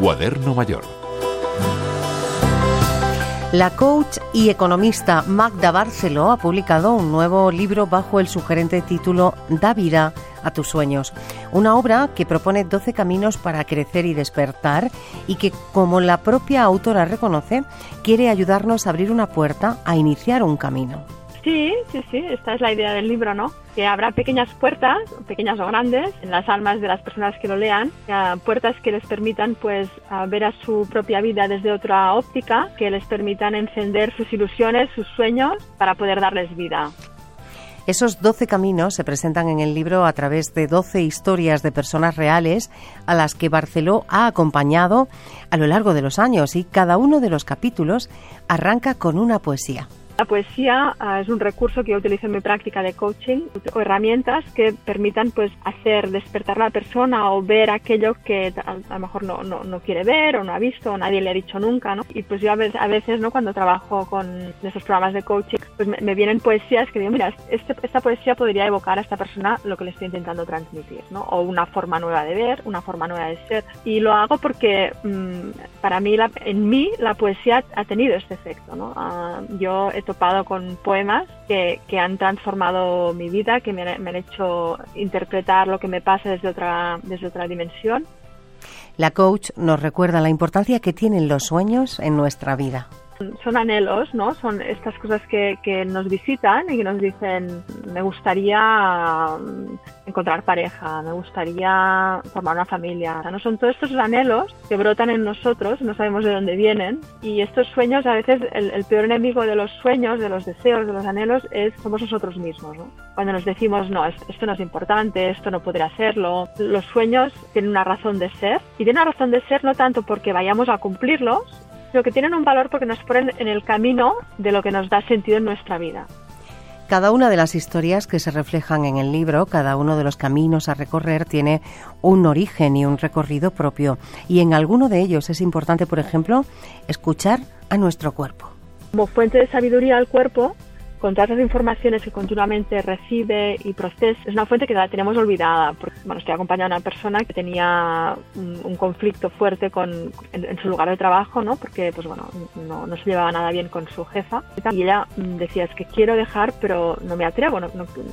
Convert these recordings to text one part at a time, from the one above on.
Cuaderno Mayor. La coach y economista Magda Barceló ha publicado un nuevo libro bajo el sugerente título Da vida a tus sueños, una obra que propone 12 caminos para crecer y despertar y que, como la propia autora reconoce, quiere ayudarnos a abrir una puerta a iniciar un camino. Sí, sí, sí, esta es la idea del libro, ¿no? Que habrá pequeñas puertas, pequeñas o grandes, en las almas de las personas que lo lean, puertas que les permitan pues ver a su propia vida desde otra óptica, que les permitan encender sus ilusiones, sus sueños, para poder darles vida. Esos 12 caminos se presentan en el libro a través de 12 historias de personas reales a las que Barceló ha acompañado a lo largo de los años y cada uno de los capítulos arranca con una poesía. La poesía ah, es un recurso que yo utilizo en mi práctica de coaching o herramientas que permitan pues hacer despertar a la persona o ver aquello que a, lo mejor no, no, quiere ver o no ha visto o nadie le ha dicho nunca, ¿no? Y pues yo a veces, ¿no? Cuando trabajo con esos programas de coaching, pues me, vienen poesías que digo, mira, este, esta poesía podría evocar a esta persona lo que le estoy intentando transmitir, ¿no? O una forma nueva de ver, una forma nueva de ser. Y lo hago porque mm, para mí, la, en mí, la poesía ha tenido este efecto, ¿no? Ah, yo he topado con poemas que, que, han transformado mi vida, que me, han hecho interpretar lo que me pasa desde otra, desde otra dimensión. La coach nos recuerda la importancia que tienen los sueños en nuestra vida son anhelos, ¿no? Son estas cosas que, que, nos visitan y que nos dicen, me gustaría mm, encontrar pareja, me gustaría formar una familia. no son todos estos anhelos que brotan en nosotros, no sabemos de dónde vienen. Y estos sueños, a veces el, peor enemigo de los sueños, de los deseos, de los anhelos, es somos nosotros mismos, ¿no? Cuando nos decimos, no, esto no es importante, esto no podré hacerlo. Los sueños tienen una razón de ser y tienen una razón de ser no tanto porque vayamos a cumplirlos, sino que tienen un valor porque nos ponen en el camino de lo que nos da sentido en nuestra vida. Cada una de las historias que se reflejan en el libro, cada uno de los caminos a recorrer tiene un origen y un recorrido propio. Y en alguno de ellos es importante, por ejemplo, escuchar a nuestro cuerpo. Como fuente de sabiduría al cuerpo, con todas las informaciones que continuamente recibe y procesa, es una fuente que la tenemos olvidada. Porque, bueno, estoy acompañando a una persona que tenía un, conflicto fuerte con, en, su lugar de trabajo, ¿no? Porque, pues bueno, no, no, se llevaba nada bien con su jefa. Y ella mm, decía, es que quiero dejar, pero no me atrevo, no,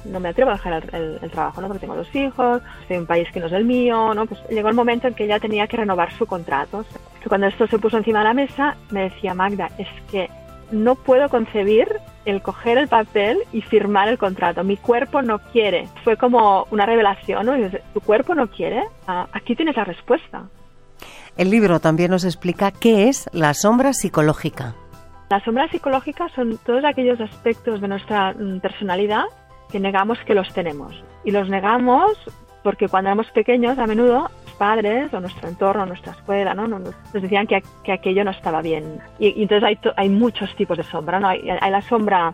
no, me atrevo a dejar el, trabajo, ¿no? Porque tengo dos hijos, estoy en un país que no es el mío, ¿no? Pues llegó el momento en que ella tenía que renovar su contrato. Cuando esto se puso encima de la mesa, me decía, Magda, es que no puedo concebir el coger el papel y firmar el contrato. Mi cuerpo no quiere. Fue como una revelación, ¿no? ¿Tu cuerpo no quiere? Ah, aquí tienes la respuesta. El libro también nos explica qué es la sombra psicológica. La sombra psicológica son todos aquellos aspectos de nuestra mm, personalidad que negamos que los tenemos. Y los negamos porque cuando éramos pequeños, a menudo, padres o nuestro entorno, nuestra escuela, ¿no? nos, decían que, aquello no estaba bien. Y, entonces hay, hay, muchos tipos de sombra, ¿no? Hay, la sombra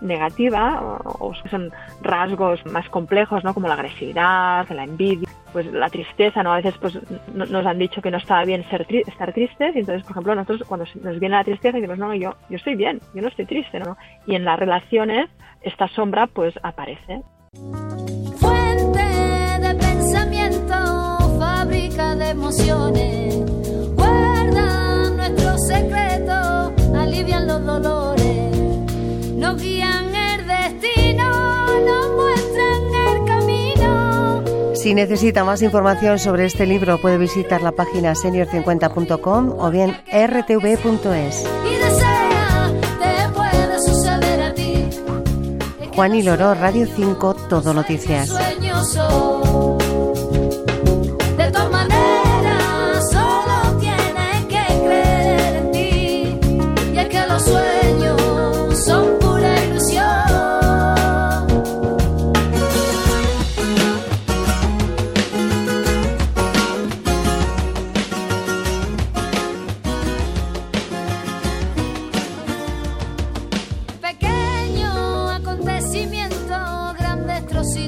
negativa, o, son rasgos más complejos, ¿no? Como la agresividad, la envidia, pues la tristeza, ¿no? A veces pues nos han dicho que no estaba bien ser estar tristes y entonces, por ejemplo, nosotros cuando nos viene la tristeza decimos, no, yo, yo estoy bien, yo no estoy triste, ¿no? Y en las relaciones esta sombra pues aparece. Emociones. Guarda nuestros secretos, alivian los dolores, nos guían el destino, nos muestran el camino. Si necesita más información sobre este libro, puede visitar la página senior50.com o bien rtv.es. Juan y Loro, Radio 5, Todo Noticias.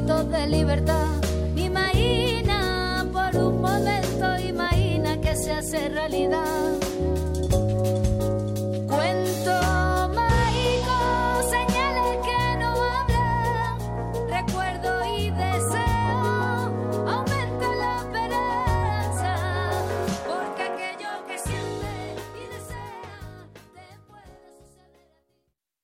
De libertad. Imagina por un momento, imagina que se hace realidad.